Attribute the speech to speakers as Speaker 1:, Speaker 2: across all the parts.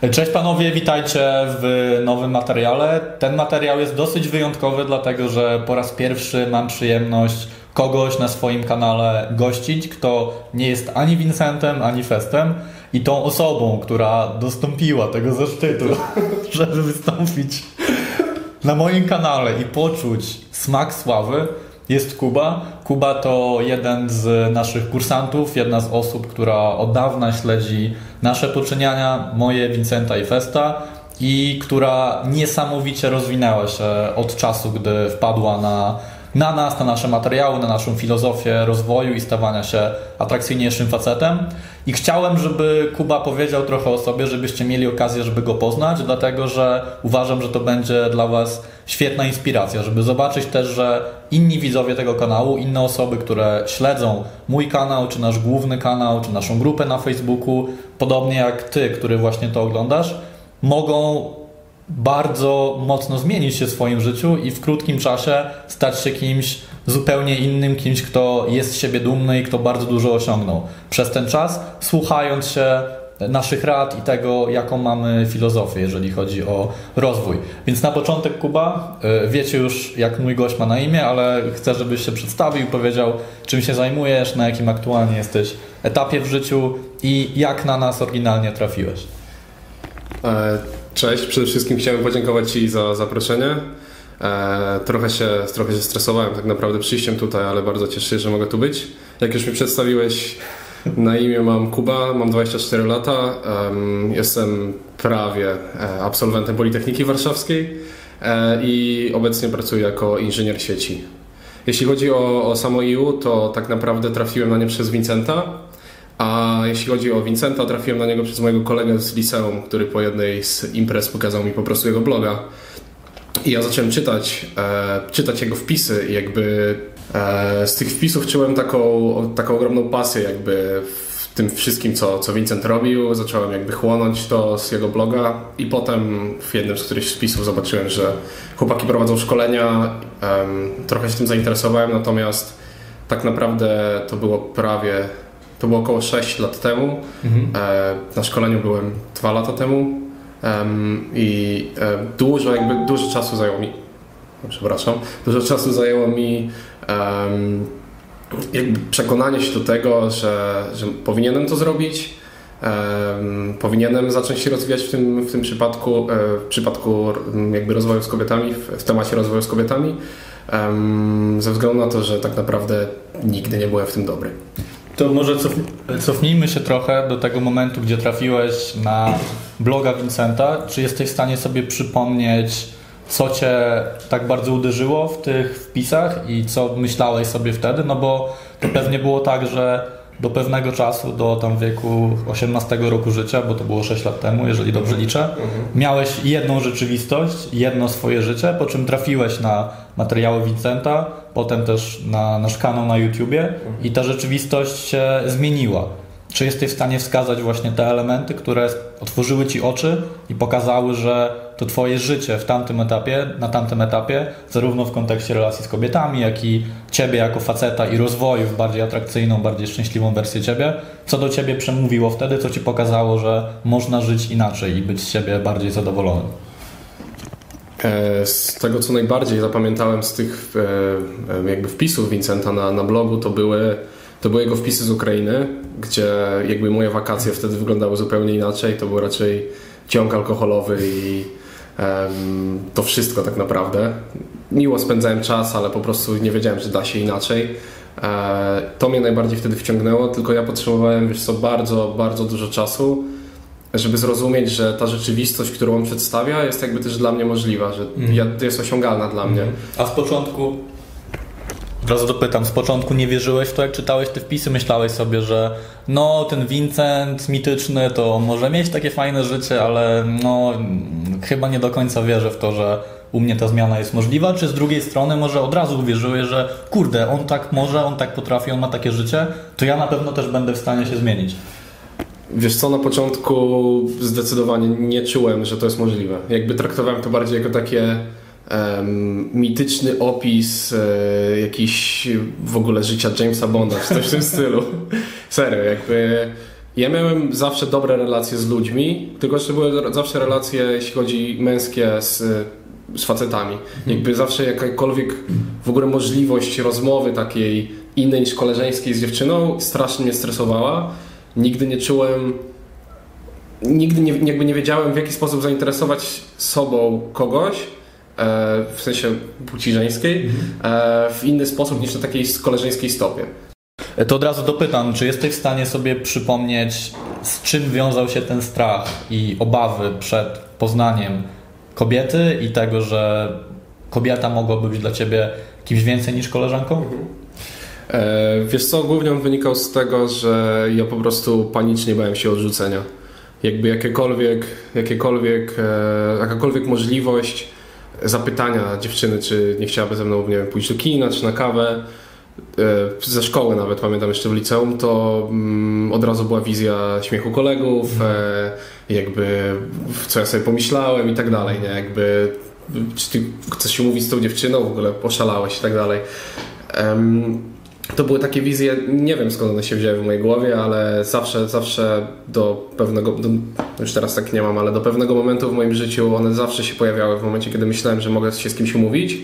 Speaker 1: Cześć panowie, witajcie w nowym materiale. Ten materiał jest dosyć wyjątkowy, dlatego że po raz pierwszy mam przyjemność kogoś na swoim kanale gościć, kto nie jest ani Vincentem, ani Festem i tą osobą, która dostąpiła tego zaszczytu, żeby wystąpić na moim kanale i poczuć smak sławy, jest Kuba. Kuba to jeden z naszych kursantów, jedna z osób, która od dawna śledzi nasze poczyniania, moje, Vincenta i Festa i która niesamowicie rozwinęła się od czasu, gdy wpadła na na nas, na nasze materiały, na naszą filozofię rozwoju i stawania się atrakcyjniejszym facetem. I chciałem, żeby Kuba powiedział trochę o sobie, żebyście mieli okazję, żeby go poznać, dlatego że uważam, że to będzie dla Was świetna inspiracja, żeby zobaczyć też, że inni widzowie tego kanału, inne osoby, które śledzą mój kanał, czy nasz główny kanał, czy naszą grupę na Facebooku, podobnie jak Ty, który właśnie to oglądasz, mogą bardzo mocno zmienić się w swoim życiu i w krótkim czasie stać się kimś zupełnie innym, kimś, kto jest z siebie dumny i kto bardzo dużo osiągnął przez ten czas, słuchając się naszych rad i tego, jaką mamy filozofię, jeżeli chodzi o rozwój. Więc na początek, Kuba, y, wiecie już, jak mój gość ma na imię, ale chcę, żebyś się przedstawił, powiedział, czym się zajmujesz, na jakim aktualnie jesteś etapie w życiu i jak na nas oryginalnie trafiłeś.
Speaker 2: E, cześć, przede wszystkim chciałem podziękować Ci za zaproszenie. E, trochę, się, trochę się stresowałem tak naprawdę przyjściem tutaj, ale bardzo cieszę się, że mogę tu być. Jak już mi przedstawiłeś, na imię mam Kuba, mam 24 lata, jestem prawie e, absolwentem Politechniki Warszawskiej i obecnie pracuję jako inżynier sieci. Jeśli chodzi o, o samo EU, to tak naprawdę trafiłem na nie przez Vincenta, a jeśli chodzi o Vincenta, trafiłem na niego przez mojego kolegę z liceum, który po jednej z imprez pokazał mi po prostu jego bloga. I ja zacząłem czytać, e, czytać jego wpisy i jakby e, z tych wpisów czułem taką, taką ogromną pasję jakby w tym wszystkim, co, co Vincent robił. Zacząłem jakby chłonąć to z jego bloga i potem w jednym z którychś wpisów zobaczyłem, że chłopaki prowadzą szkolenia. trochę się tym zainteresowałem, natomiast tak naprawdę to było prawie to było około 6 lat temu. Mhm. E, na szkoleniu byłem 2 lata temu i e, dużo, jakby dużo czasu zajęło mi przepraszam, dużo czasu zajęło mi jakby przekonanie się do tego, że, że powinienem to zrobić. powinienem zacząć się rozwijać w tym, w tym przypadku, e, w przypadku jakby rozwoju z kobietami, w, w temacie rozwoju z kobietami, ze względu na to, że tak naprawdę nigdy nie byłem w tym dobry.
Speaker 1: To może cof, cofnijmy się trochę do tego momentu, gdzie trafiłeś na bloga Vincenta. Czy jesteś w stanie sobie przypomnieć, co cię tak bardzo uderzyło w tych wpisach i co myślałeś sobie wtedy? No bo to pewnie było tak, że do pewnego czasu, do tam wieku 18 roku życia, bo to było 6 lat temu, jeżeli dobrze mhm. liczę, mhm. miałeś jedną rzeczywistość, jedno swoje życie, po czym trafiłeś na materiały Vincenta, potem też na nasz kanał na YouTubie mhm. i ta rzeczywistość się zmieniła. Czy jesteś w stanie wskazać właśnie te elementy, które otworzyły ci oczy i pokazały, że to twoje życie w tamtym etapie, na tamtym etapie, zarówno w kontekście relacji z kobietami, jak i ciebie jako faceta i rozwoju w bardziej atrakcyjną, bardziej szczęśliwą wersję ciebie, co do ciebie przemówiło wtedy, co ci pokazało, że można żyć inaczej i być z siebie bardziej zadowolonym?
Speaker 2: E, z tego, co najbardziej zapamiętałem z tych e, e, jakby wpisów Vincenta na, na blogu, to były to były jego wpisy z Ukrainy, gdzie jakby moje wakacje wtedy wyglądały zupełnie inaczej. To był raczej ciąg alkoholowy i um, to wszystko tak naprawdę. Miło spędzałem czas, ale po prostu nie wiedziałem, że da się inaczej. E, to mnie najbardziej wtedy wciągnęło, tylko ja potrzebowałem wiesz co, bardzo, bardzo dużo czasu, żeby zrozumieć, że ta rzeczywistość, którą on przedstawia, jest jakby też dla mnie możliwa, że mm. jest osiągalna dla mnie.
Speaker 1: A z początku od razu dopytam, z początku nie wierzyłeś w to, jak czytałeś te wpisy, myślałeś sobie, że no ten Vincent mityczny to może mieć takie fajne życie, ale no chyba nie do końca wierzę w to, że u mnie ta zmiana jest możliwa, czy z drugiej strony może od razu uwierzyłeś, że kurde, on tak może, on tak potrafi, on ma takie życie, to ja na pewno też będę w stanie się zmienić.
Speaker 2: Wiesz co, na początku zdecydowanie nie czułem, że to jest możliwe. Jakby traktowałem to bardziej jako takie um, mityczny opis e, jakiś w ogóle życia Jamesa Bonda, czy coś w tym stylu. Serio, jakby ja miałem zawsze dobre relacje z ludźmi, tylko że były zawsze relacje, jeśli chodzi męskie z, z facetami. Jakby zawsze jakakolwiek w ogóle możliwość rozmowy takiej innej niż koleżeńskiej z dziewczyną strasznie mnie stresowała. Nigdy nie czułem nigdy nie, jakby nie wiedziałem w jaki sposób zainteresować sobą kogoś, w sensie płci żeńskiej, e, w inny sposób niż na takiej koleżeńskiej stopie.
Speaker 1: To od razu dopytam, czy jesteś w stanie sobie przypomnieć, z czym wiązał się ten strach i obawy przed poznaniem kobiety i tego, że kobieta mogłaby być dla ciebie kimś więcej niż koleżanką? Mhm.
Speaker 2: E, wiesz co, głównie on wynikał z tego, że ja po prostu panicznie bałem się odrzucenia. Jakby jakiekolwiek, jakiekolwiek, e, jakakolwiek możliwość zapytania dziewczyny, czy nie chciałaby ze mną nie wiem, pójść do kina, czy na kawę, e, ze szkoły nawet, pamiętam jeszcze w liceum, to mm, od razu była wizja śmiechu kolegów, e, jakby co ja sobie pomyślałem i tak dalej, nie? Jakby czy ty chcesz się mówić z tą dziewczyną, w ogóle poszalałeś i tak dalej to były takie wizje, nie wiem skąd one się wzięły w mojej głowie, ale zawsze, zawsze do pewnego, do, już teraz tak nie mam, ale do pewnego momentu w moim życiu one zawsze się pojawiały w momencie, kiedy myślałem, że mogę się z kimś umówić.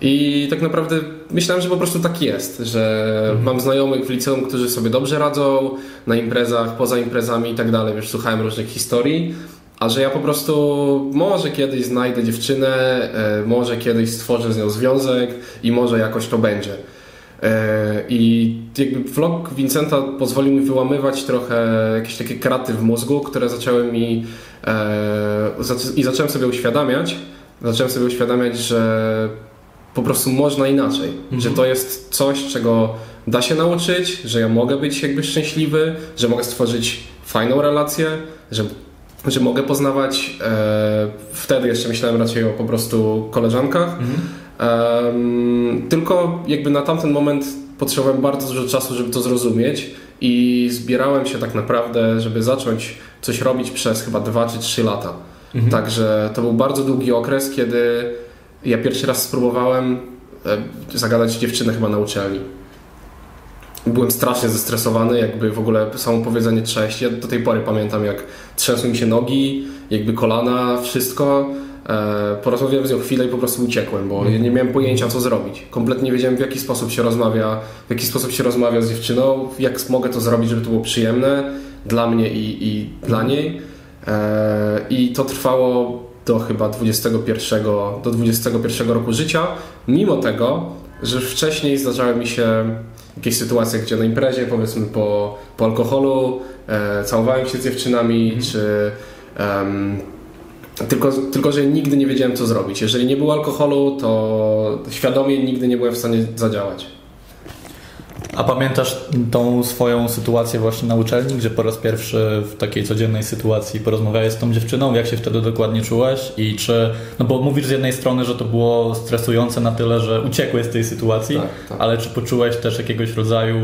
Speaker 2: I tak naprawdę myślałem, że po prostu tak jest, że mhm. mam znajomych w liceum, którzy sobie dobrze radzą na imprezach, poza imprezami i tak dalej. Już słuchałem różnych historii, a że ja po prostu może kiedyś znajdę dziewczynę, e, może kiedyś stworzę z nią związek i może jakoś to będzie. E, I jakby vlog Vincenta pozwolił mi wyłamywać trochę jakieś takie kraty w mózgu, które zaczęły mi e, i zacząłem sobie uświadamiać, zacząłem sobie uświadamiać, że po prostu można inaczej, mhm. że to jest coś, czego da się nauczyć, że ja mogę być jakby szczęśliwy, że mogę stworzyć fajną relację, że, że mogę poznawać, e, wtedy jeszcze myślałem raczej o po prostu koleżankach, mhm tylko jakby na tamten moment potrzebowałem bardzo dużo czasu, żeby to zrozumieć i zbierałem się tak naprawdę, żeby zacząć coś robić przez chyba 2 czy 3 lata. Mhm. Także to był bardzo długi okres, kiedy ja pierwszy raz spróbowałem zagadać dziewczynę chyba na uczelni. Byłem strasznie zestresowany, jakby w ogóle samo powiedzenie cześć. Ja do tej pory pamiętam, jak trzęsły mi się nogi, jakby kolana, wszystko porozmawiałem z nią chwilę i po prostu uciekłem, bo nie miałem pojęcia co zrobić. Kompletnie nie wiedziałem w jaki sposób się rozmawia, w jaki sposób się rozmawia z dziewczyną, jak mogę to zrobić, żeby to było przyjemne dla mnie i, i dla niej. E, I to trwało do chyba 21, do 21 roku życia, mimo tego, że wcześniej zdarzały mi się jakieś sytuacje, gdzie na imprezie, powiedzmy po, po alkoholu, e, całowałem się z dziewczynami, czy um, tylko, tylko, że nigdy nie wiedziałem, co zrobić. Jeżeli nie było alkoholu, to świadomie nigdy nie byłem w stanie zadziałać.
Speaker 1: A pamiętasz tą swoją sytuację właśnie na uczelni, gdzie po raz pierwszy w takiej codziennej sytuacji porozmawiałeś z tą dziewczyną? Jak się wtedy dokładnie czułeś? I czy, no bo mówisz z jednej strony, że to było stresujące na tyle, że uciekłeś z tej sytuacji, tak, tak. ale czy poczułeś też jakiegoś rodzaju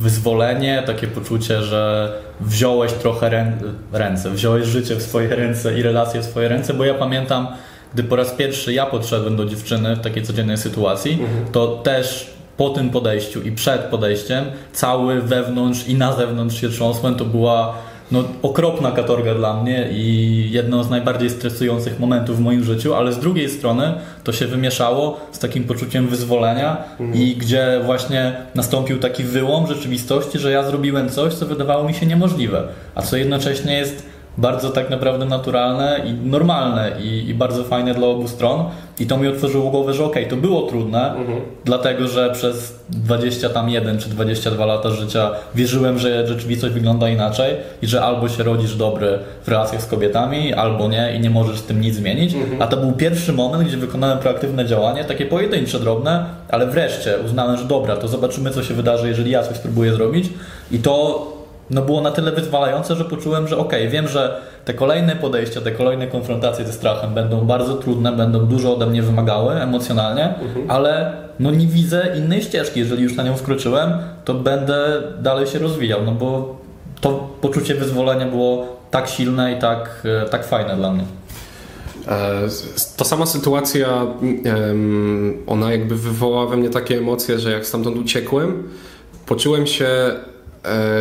Speaker 1: wyzwolenie, takie poczucie, że wziąłeś trochę ręce, wziąłeś życie w swoje ręce i relacje w swoje ręce, bo ja pamiętam, gdy po raz pierwszy ja podszedłem do dziewczyny w takiej codziennej sytuacji, mhm. to też po tym podejściu i przed podejściem cały wewnątrz i na zewnątrz się trząsłem, to była no, okropna katorga dla mnie i jedno z najbardziej stresujących momentów w moim życiu, ale z drugiej strony to się wymieszało z takim poczuciem wyzwolenia mhm. i gdzie właśnie nastąpił taki wyłom rzeczywistości, że ja zrobiłem coś, co wydawało mi się niemożliwe, a co jednocześnie jest bardzo tak naprawdę naturalne i normalne i, i, bardzo fajne dla obu stron. I to mi otworzyło głowę, że okej, okay, to było trudne, mhm. dlatego że przez 20 tam czy 22 lata życia wierzyłem, że rzeczywistość wygląda inaczej i że albo się rodzisz dobry w relacjach z kobietami, albo nie i nie możesz z tym nic zmienić. Mhm. A to był pierwszy moment, gdzie wykonałem proaktywne działanie, takie pojedyncze, drobne, ale wreszcie uznałem, że dobra, to zobaczymy, co się wydarzy, jeżeli ja coś spróbuję zrobić. I to no było na tyle wyzwalające, że poczułem, że okej, okay, wiem, że te kolejne podejścia, te kolejne konfrontacje ze strachem będą bardzo trudne, będą dużo ode mnie wymagały emocjonalnie, mhm. ale no nie widzę innej ścieżki. Jeżeli już na nią wkroczyłem, to będę dalej się rozwijał, no bo to poczucie wyzwolenia było tak silne i tak, e, tak fajne dla mnie.
Speaker 2: E, ta sama sytuacja, ona jakby wywołała we mnie takie emocje, że jak stamtąd uciekłem, poczułem się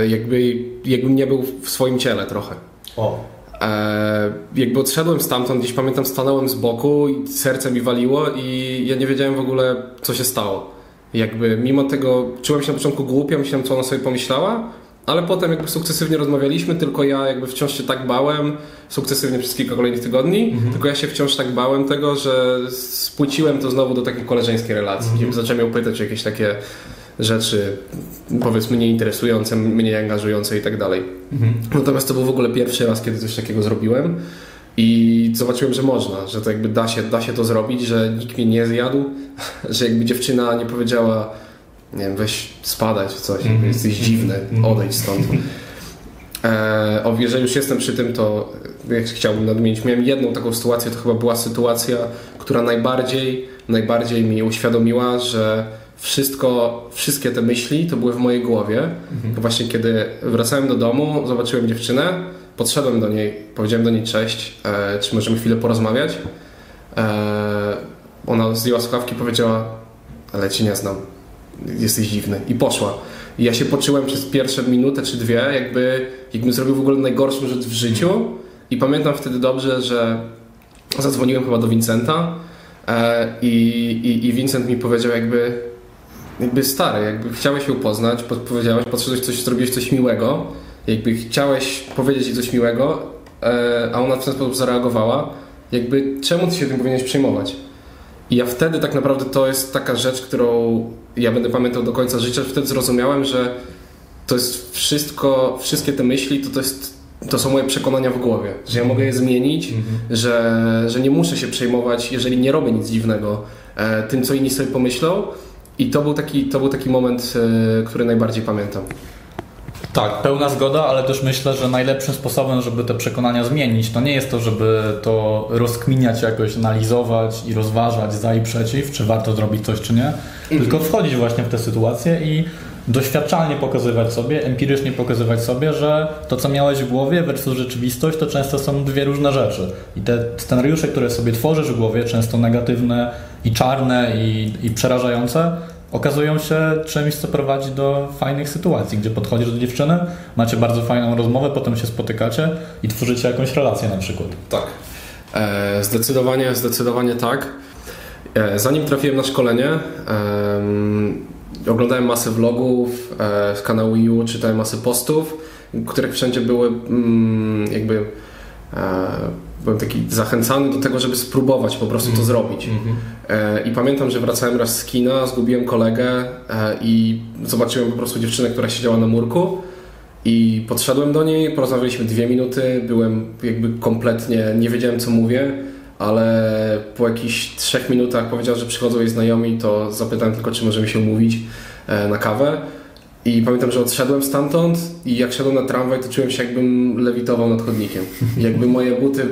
Speaker 2: jakby, jakbym nie był w swoim ciele trochę.
Speaker 1: O.
Speaker 2: E, jakby odszedłem stamtąd, gdzieś pamiętam, stanąłem z boku i serce mi waliło i ja nie wiedziałem w ogóle, co się stało. Jakby mimo tego czułem się na początku głupio, myślałem, co ona sobie pomyślała, ale potem jakby sukcesywnie rozmawialiśmy, tylko ja jakby wciąż się tak bałem, sukcesywnie przez kilka kolejnych tygodni, mhm. tylko ja się wciąż tak bałem tego, że spłyciłem to znowu do takiej koleżeńskiej relacji, mhm. gdzie zacząłem ją pytać o jakieś takie rzeczy, powiedzmy nieinteresujące, mniej angażujące i tak dalej. Mhm. Natomiast to był w ogóle pierwszy raz, kiedy coś takiego zrobiłem i zobaczyłem, że można, że to jakby da się, da się to zrobić, że nikt mnie nie zjadł, że jakby dziewczyna nie powiedziała nie wiem, weź spadać czy coś, mm -hmm. jesteś dziwny, mhm. odejdź stąd. E, o, jeżeli już jestem przy tym, to jak chciałbym nadmienić, miałem jedną taką sytuację, to chyba była sytuacja, która najbardziej, najbardziej mi uświadomiła, że wszystko, wszystkie te myśli to były w mojej głowie. Mhm. Właśnie kiedy wracałem do domu, zobaczyłem dziewczynę, podszedłem do niej, powiedziałem do niej cześć, e, czy możemy chwilę porozmawiać. E, ona zdjęła słuchawki i powiedziała, ale cię nie znam jesteś dziwny. I poszła. I ja się poczułem przez pierwsze minutę czy dwie, jakby, jakbym zrobił w ogóle najgorszą rzecz w życiu. I pamiętam wtedy dobrze, że zadzwoniłem chyba do Vincenta e, i, i, i Vincent mi powiedział jakby, jakby stary, jakby chciałeś ją poznać, powiedziałeś, podszedłeś coś, zrobiłeś coś miłego, jakby chciałeś powiedzieć jej coś miłego, e, a ona w ten sposób zareagowała, jakby czemu ty się tym powinieneś przejmować? I ja wtedy tak naprawdę to jest taka rzecz, którą ja będę pamiętał do końca życia. Wtedy zrozumiałem, że to jest wszystko, wszystkie te myśli, to, to, jest, to są moje przekonania w głowie, że ja mogę je zmienić, mhm. że, że nie muszę się przejmować, jeżeli nie robię nic dziwnego, e, tym, co inni sobie pomyślą. I to był taki, to był taki moment, e, który najbardziej pamiętam.
Speaker 1: Tak, pełna zgoda, ale też myślę, że najlepszym sposobem, żeby te przekonania zmienić, to nie jest to, żeby to rozkminiać jakoś, analizować i rozważać za i przeciw, czy warto zrobić coś, czy nie, mhm. tylko wchodzić właśnie w te sytuacje i doświadczalnie pokazywać sobie, empirycznie pokazywać sobie, że to, co miałeś w głowie versus rzeczywistość, to często są dwie różne rzeczy. I te scenariusze, które sobie tworzysz w głowie, często negatywne i czarne i, i przerażające, okazują się czymś, co prowadzi do fajnych sytuacji, gdzie podchodzisz do dziewczyny, macie bardzo fajną rozmowę, potem się spotykacie i tworzycie jakąś relację na przykład.
Speaker 2: Tak. E, zdecydowanie, zdecydowanie tak. E, zanim trafiłem na szkolenie, oglądałem masę vlogów e, z kanału EU, czytałem masę postów, których wszędzie były mm, jakby byłem taki zachęcany do tego, żeby spróbować po prostu to mm. zrobić. Mm -hmm. I pamiętam, że wracałem raz z kina, zgubiłem kolegę e, i zobaczyłem po prostu dziewczynę, która siedziała na murku i podszedłem do niej, porozmawialiśmy dwie minuty, byłem jakby kompletnie, nie wiedziałem co mówię, ale po jakichś trzech minutach powiedział, że przychodzą jej znajomi, to zapytałem tylko, czy możemy się umówić e, na kawę. I pamiętam, że odszedłem stamtąd i jak szedłem na tramwaj, to czułem się jakbym lewitował nad chodnikiem. Jakby moje buty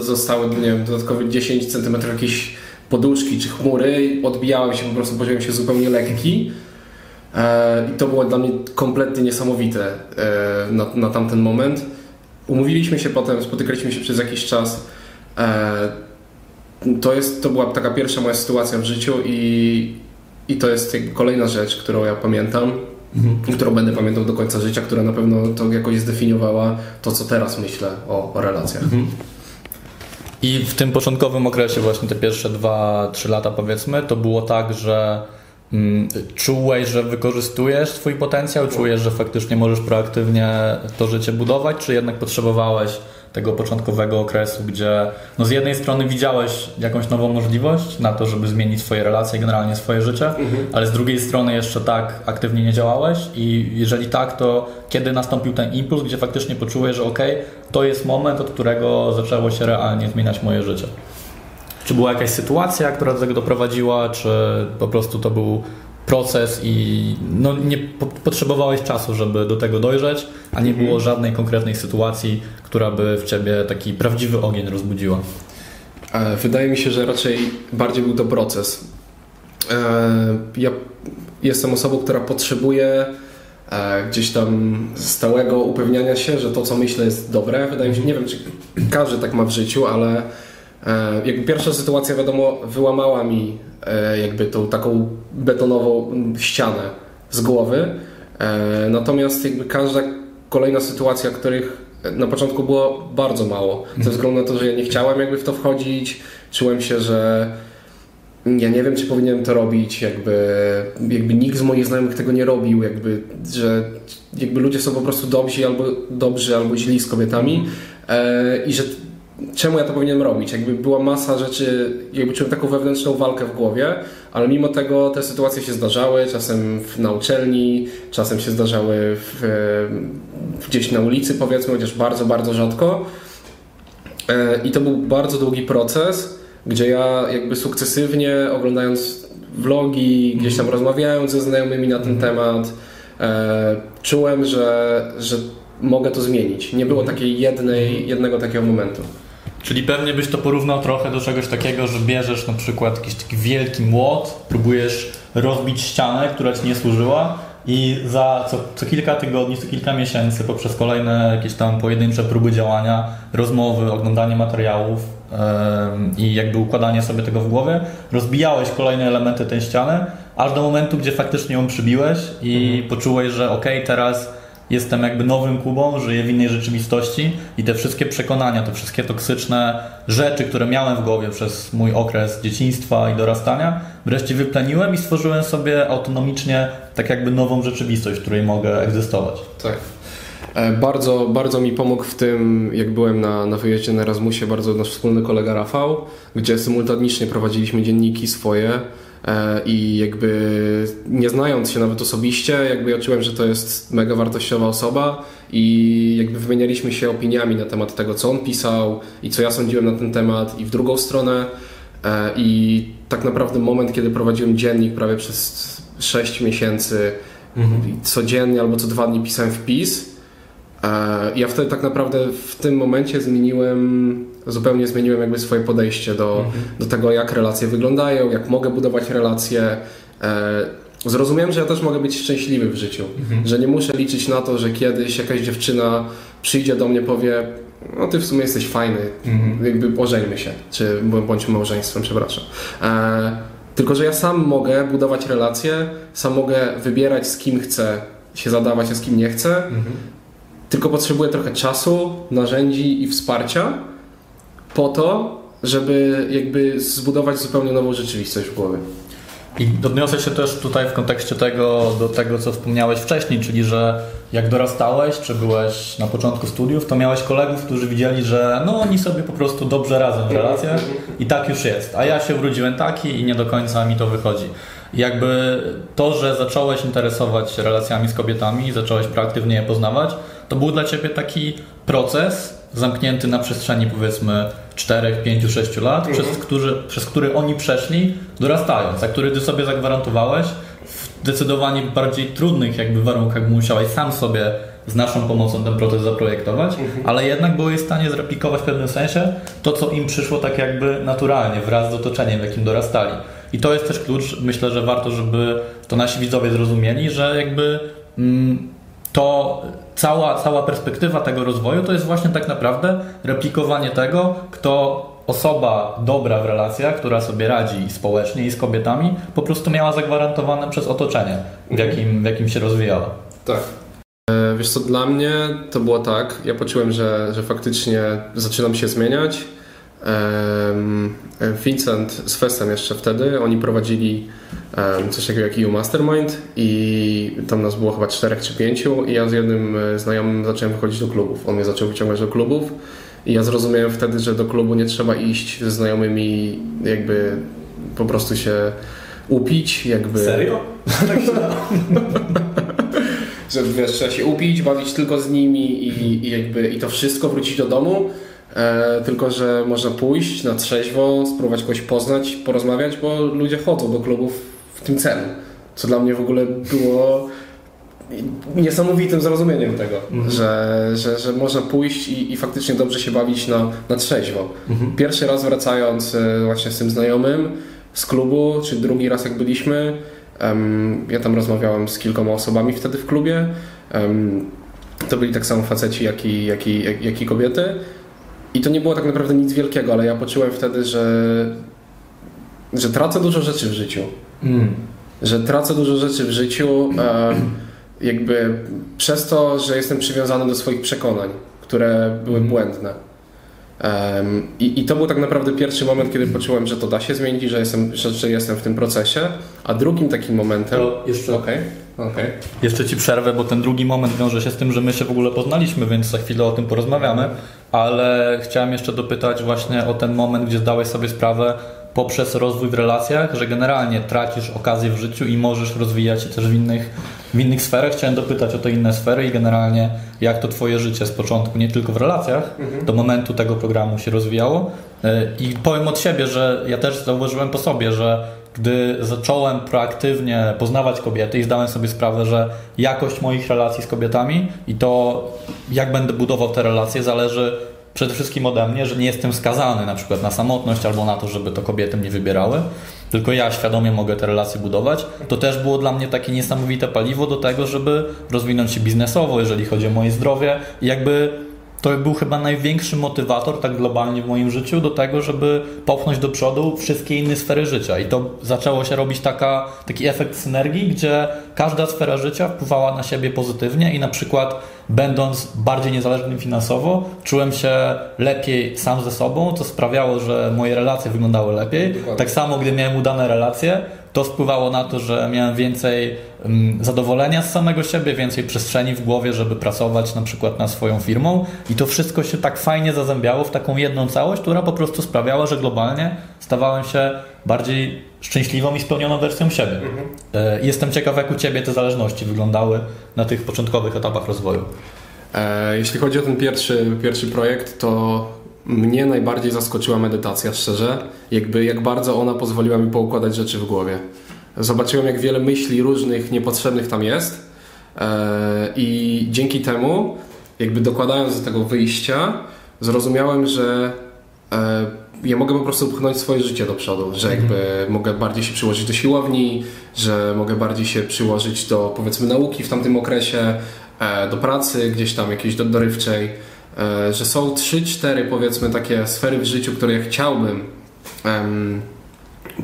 Speaker 2: zostały, nie wiem, dodatkowe 10 cm jakiejś poduszki czy chmury, odbijałem się po prostu, poczułem się zupełnie lekki. E, I to było dla mnie kompletnie niesamowite e, na, na tamten moment. Umówiliśmy się potem, spotykaliśmy się przez jakiś czas. E, to, jest, to była taka pierwsza moja sytuacja w życiu i, i to jest kolejna rzecz, którą ja pamiętam mhm. którą będę pamiętał do końca życia, która na pewno to jakoś zdefiniowała to, co teraz myślę o, o relacjach. Mhm.
Speaker 1: I w tym początkowym okresie, właśnie te pierwsze 2-3 lata powiedzmy, to było tak, że mm, czułeś, że wykorzystujesz swój potencjał, czujesz, że faktycznie możesz proaktywnie to życie budować, czy jednak potrzebowałeś tego początkowego okresu, gdzie no z jednej strony widziałeś jakąś nową możliwość na to, żeby zmienić swoje relacje, generalnie swoje życie, mhm. ale z drugiej strony jeszcze tak aktywnie nie działałeś i jeżeli tak, to kiedy nastąpił ten impuls, gdzie faktycznie poczułeś, że ok, to jest moment, od którego zaczęło się realnie zmieniać moje życie? Czy była jakaś sytuacja, która do tego doprowadziła, czy po prostu to był proces i no, nie po, potrzebowałeś czasu, żeby do tego dojrzeć, a nie było mhm. żadnej konkretnej sytuacji, która by w ciebie taki prawdziwy ogień rozbudziła.
Speaker 2: E, wydaje mi się, że raczej bardziej był to proces. E, ja jestem osobą, która potrzebuje e, gdzieś tam stałego upewniania się, że to, co myślę, jest dobre. Wydaje mi się, nie wiem, czy każdy tak ma w życiu, ale jakby pierwsza sytuacja, wiadomo, wyłamała mi jakby tą taką betonową ścianę z głowy. E, natomiast jakby każda kolejna sytuacja, których na początku było bardzo mało, ze względu na to, że ja nie chciałem jakby w to wchodzić, czułem się, że ja nie wiem, czy powinienem to robić, jakby, jakby nikt z moich znajomych tego nie robił, jakby, że jakby ludzie są po prostu dobrzy albo, dobrzy, albo źli z kobietami. E, i że czemu ja to powinienem robić? Jakby była masa rzeczy, jakby czułem taką wewnętrzną walkę w głowie, ale mimo tego te sytuacje się zdarzały, czasem na uczelni, czasem się zdarzały w, gdzieś na ulicy powiedzmy, chociaż bardzo, bardzo rzadko. E, I to był bardzo długi proces, gdzie ja jakby sukcesywnie oglądając vlogi, gdzieś tam rozmawiając ze znajomymi na ten mhm. temat, e, czułem, że, że mogę to zmienić. Nie było mhm. takiej jednej, jednego takiego momentu.
Speaker 1: Czyli pewnie byś to porównał trochę do czegoś takiego, że bierzesz na przykład jakiś taki wielki młot, próbujesz rozbić ścianę, która ci nie służyła i za co, co kilka tygodni, co kilka miesięcy poprzez kolejne jakieś tam pojedyncze próby działania, rozmowy, oglądanie materiałów yy, i jakby układanie sobie tego w głowie, rozbijałeś kolejne elementy tej ściany, aż do momentu, gdzie faktycznie ją przybiłeś i mhm. poczułeś, że okej, okay, teraz jestem jakby nowym Kubą, żyję w innej rzeczywistości i te wszystkie przekonania, te wszystkie toksyczne rzeczy, które miałem w głowie przez mój okres dzieciństwa i dorastania, wreszcie wypleniłem i stworzyłem sobie autonomicznie tak jakby nową rzeczywistość, w której mogę egzystować.
Speaker 2: Tak. E, bardzo, bardzo mi pomógł w tym, jak byłem na, na wyjeździe na Erasmusie, bardzo nasz wspólny kolega Rafał, gdzie symultanicznie prowadziliśmy dzienniki swoje i jakby nie znając się nawet osobiście, jakby ja czułem, że to jest mega wartościowa osoba i jakby wymienialiśmy się opiniami na temat tego, co on pisał i co ja sądziłem na ten temat i w drugą stronę e, i tak naprawdę moment, kiedy prowadziłem dziennik prawie przez 6 miesięcy mhm. codziennie albo co dwa dni pisałem wpis e, ja wtedy tak naprawdę w tym momencie zmieniłem zupełnie zmieniłem jakby swoje podejście do, mhm. do tego, jak relacje wyglądają, jak mogę budować relacje. E, zrozumiałem, że ja też mogę być szczęśliwy w życiu, mhm. że nie muszę liczyć na to, że kiedyś jakaś dziewczyna przyjdzie do mnie, powie no ty w sumie jesteś fajny, mhm. jakby ożeńmy się, czy bądźmy małżeństwem, przepraszam. E, tylko, że ja sam mogę budować relacje, sam mogę wybierać z kim chcę się zadawać, a z kim nie chcę, mhm. tylko potrzebuję trochę czasu, narzędzi i wsparcia, po to, żeby jakby zbudować zupełnie nową rzeczywistość w głowie.
Speaker 1: I odniosę się też tutaj w kontekście tego do tego, co wspomniałeś wcześniej, czyli że jak dorastałeś, czy byłeś na początku studiów, to miałeś kolegów, którzy widzieli, że no oni sobie po prostu dobrze radzą w relacjach i tak już jest. A ja się urodziłem taki i nie do końca mi to wychodzi. I jakby to, że zacząłeś interesować relacjami z kobietami, zacząłeś proaktywnie je poznawać, to był dla ciebie taki proces, zamknięty na przestrzeni powiedzmy 4, 5, 6 lat, mhm. przez, który, przez który oni przeszli dorastając, a który ty sobie zagwarantowałeś w zdecydowanie bardziej trudnych jakby warunkach, musiałeś sam sobie z naszą pomocą ten proces zaprojektować, mhm. ale jednak byłeś w stanie zreplikować w pewnym sensie to, co im przyszło tak jakby naturalnie, wraz z otoczeniem, w jakim dorastali. I to jest też klucz, myślę, że warto, żeby to nasi widzowie zrozumieli, że jakby mm, to cała, cała perspektywa tego rozwoju to jest właśnie tak naprawdę replikowanie tego, kto osoba dobra w relacjach, która sobie radzi społecznie i z kobietami, po prostu miała zagwarantowane przez otoczenie, w jakim, w jakim się rozwijała.
Speaker 2: Tak. E, wiesz co, dla mnie to było tak, ja poczułem, że, że faktycznie zaczynam się zmieniać. Vincent z Festem jeszcze wtedy, oni prowadzili coś takiego jak EU Mastermind i tam nas było chyba czterech czy pięciu i ja z jednym e, znajomym zacząłem wychodzić do klubów. On mnie zaczął wyciągać do klubów i ja zrozumiałem wtedy, że do klubu nie trzeba iść ze znajomymi jakby po prostu się upić, jakby...
Speaker 1: Serio? Tak
Speaker 2: że wiesz, trzeba się upić, bawić tylko z nimi i, i jakby i to wszystko wrócić do domu E, tylko, że można pójść na trzeźwo, spróbować kogoś poznać, porozmawiać, bo ludzie chodzą do klubów w tym celu. Co dla mnie w ogóle było niesamowitym zrozumieniem tego, mhm. że, że, że można pójść i, i, faktycznie dobrze się bawić na, na trzeźwo. Mhm. Pierwszy raz wracając e, właśnie z tym znajomym z klubu, czy drugi raz jak byliśmy, um, ja tam rozmawiałem z kilkoma osobami wtedy w klubie. Um, to byli tak samo faceci, jak i, jak i, jak, jak i kobiety. I to nie było tak naprawdę nic wielkiego, ale ja poczułem wtedy, że, że tracę dużo rzeczy w życiu. Mm. Że tracę dużo rzeczy w życiu, e, jakby przez to, że jestem przywiązany do swoich przekonań, które były
Speaker 1: Mhm.
Speaker 2: błędne. Em, i, I to był tak naprawdę pierwszy moment, kiedy poczułem, że to da się zmienić, że jestem, że, że jestem w tym procesie. A drugim takim momentem.
Speaker 1: To jeszcze-
Speaker 2: Okej, okej.
Speaker 1: Jeszcze ci przerwę, bo ten drugi moment wiąże się z tym, że my się w ogóle poznaliśmy, więc za chwilę o tym porozmawiamy. Ale chciałem jeszcze dopytać właśnie o ten moment, gdzie zdałeś sobie sprawę poprzez rozwój w relacjach, że generalnie tracisz okazję w życiu i możesz rozwijać się też w innych, w innych sferach. Chciałem dopytać o te inne sfery i generalnie jak to twoje życie z początku, nie tylko w relacjach, do momentu tego programu się rozwijało. E, I powiem od siebie, że ja też zauważyłem po sobie, że gdy zacząłem proaktywnie poznawać kobiety i zdałem sobie sprawę, że jakość moich relacji z kobietami i to, jak będę budował te relacje, zależy przede wszystkim ode mnie, że nie jestem skazany na przykład na samotność albo na to, żeby to kobiety mnie wybierały, tylko ja świadomie mogę te relacje budować. To też było dla mnie takie niesamowite paliwo do tego, żeby rozwinąć się biznesowo, jeżeli chodzi o moje zdrowie. I jakby to był chyba największy motywator tak globalnie w moim życiu do tego, żeby popchnąć do przodu wszystkie inne sfery życia. I to zaczęło się robić taka, taki efekt synergii, gdzie każda sfera życia wpływała na siebie pozytywnie i na przykład będąc bardziej niezależnym finansowo, czułem się lepiej sam ze sobą, co sprawiało, że moje relacje wyglądały lepiej.
Speaker 2: Dokładnie.
Speaker 1: Tak samo, gdy miałem udane relacje, to wpływało na to, że miałem więcej zadowolenia z samego siebie, więcej przestrzeni w głowie, żeby pracować na przykład nad swoją firmą i to wszystko się tak fajnie zazębiało w taką jedną całość, która po prostu sprawiała, że globalnie stawałem się bardziej szczęśliwą i spełnioną wersją siebie. E, Jestem ciekaw, jak u Ciebie te zależności wyglądały na tych początkowych etapach rozwoju.
Speaker 2: E, Jeśli chodzi o ten pierwszy, pierwszy projekt, to mnie najbardziej zaskoczyła medytacja, szczerze. Jakby jak bardzo ona pozwoliła mi poukładać rzeczy w głowie. Zobaczyłem, jak wiele myśli różnych, niepotrzebnych tam jest. E, I dzięki temu, jakby dokładając do tego wyjścia, zrozumiałem, że e, ja mogę po prostu pchnąć swoje życie do przodu, że jakby mogę bardziej się przyłożyć do siłowni, że mogę bardziej się przyłożyć do powiedzmy nauki w tamtym okresie, e, do pracy gdzieś tam jakiejś do- dorywczej, że są 3-4 powiedzmy takie sfery w życiu, które ja chciałbym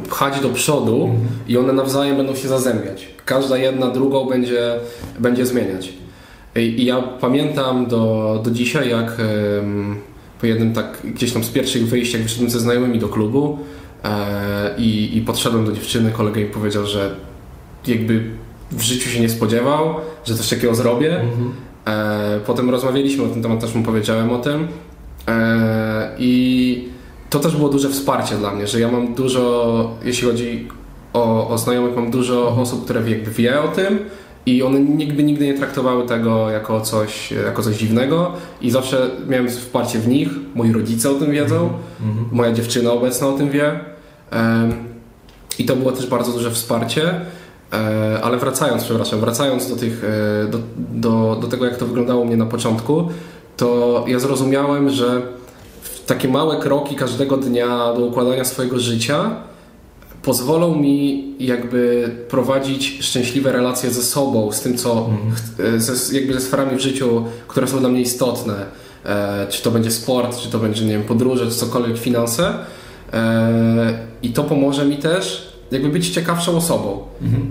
Speaker 2: pchać do przodu i one nawzajem będą się zazębiać. Każda jedna drugą będzie, będzie zmieniać. I, i ja pamiętam do, do dzisiaj, jak po jednym tak gdzieś tam z pierwszych wyjść, jak wyszedłem ze znajomymi do klubu e, i, i podszedłem do dziewczyny, kolega mi powiedział, że jakby w życiu się nie spodziewał, że coś takiego zrobię. E, potem rozmawialiśmy o tym temat, też mu powiedziałem o tym. E, I to też było duże wsparcie dla mnie, że ja mam dużo, jeśli chodzi o, o znajomych, mam dużo osób, które jakby wie o tym i one nigdy, nigdy nie traktowały tego jako coś, jako coś dziwnego i zawsze miałem wsparcie w nich, moi rodzice o tym wiedzą, moja dziewczyna obecna o tym wie Em, i to było też bardzo duże wsparcie. E, Ale wracając, przepraszam, wracając do, tych, e, do, do, do tego, jak to wyglądało u mnie na początku, to ja zrozumiałem, że takie małe kroki każdego dnia do układania swojego życia pozwolą mi jakby prowadzić szczęśliwe relacje ze sobą, z tym, co ch- ze, jakby ze sferami w życiu, które są dla mnie istotne. E, czy to będzie sport, czy to będzie, nie wiem, podróże, czy cokolwiek, finanse. E, I to pomoże mi też jakby być ciekawszą osobą.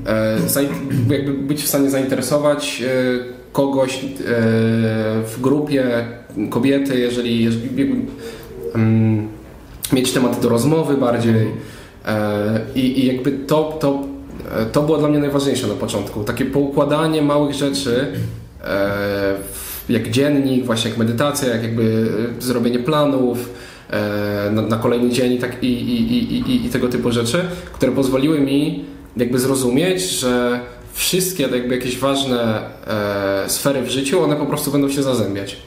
Speaker 2: E, zain- jakby być w stanie zainteresować e, kogoś e, w grupie, kobiety, jeżeli, jeżeli mm, mieć temat do rozmowy bardziej. E, I, I jakby to, to, e, to było dla mnie najważniejsze na początku. Takie poukładanie małych rzeczy, e, jak dziennik, właśnie jak medytacja, jak jakby e, zrobienie planów e, na, na kolejny dzień i, tak, i, i, i, tego typu rzeczy, które pozwoliły mi jakby zrozumieć, że wszystkie jakby jakieś ważne e, sfery w życiu, one po prostu będą się zazębiać.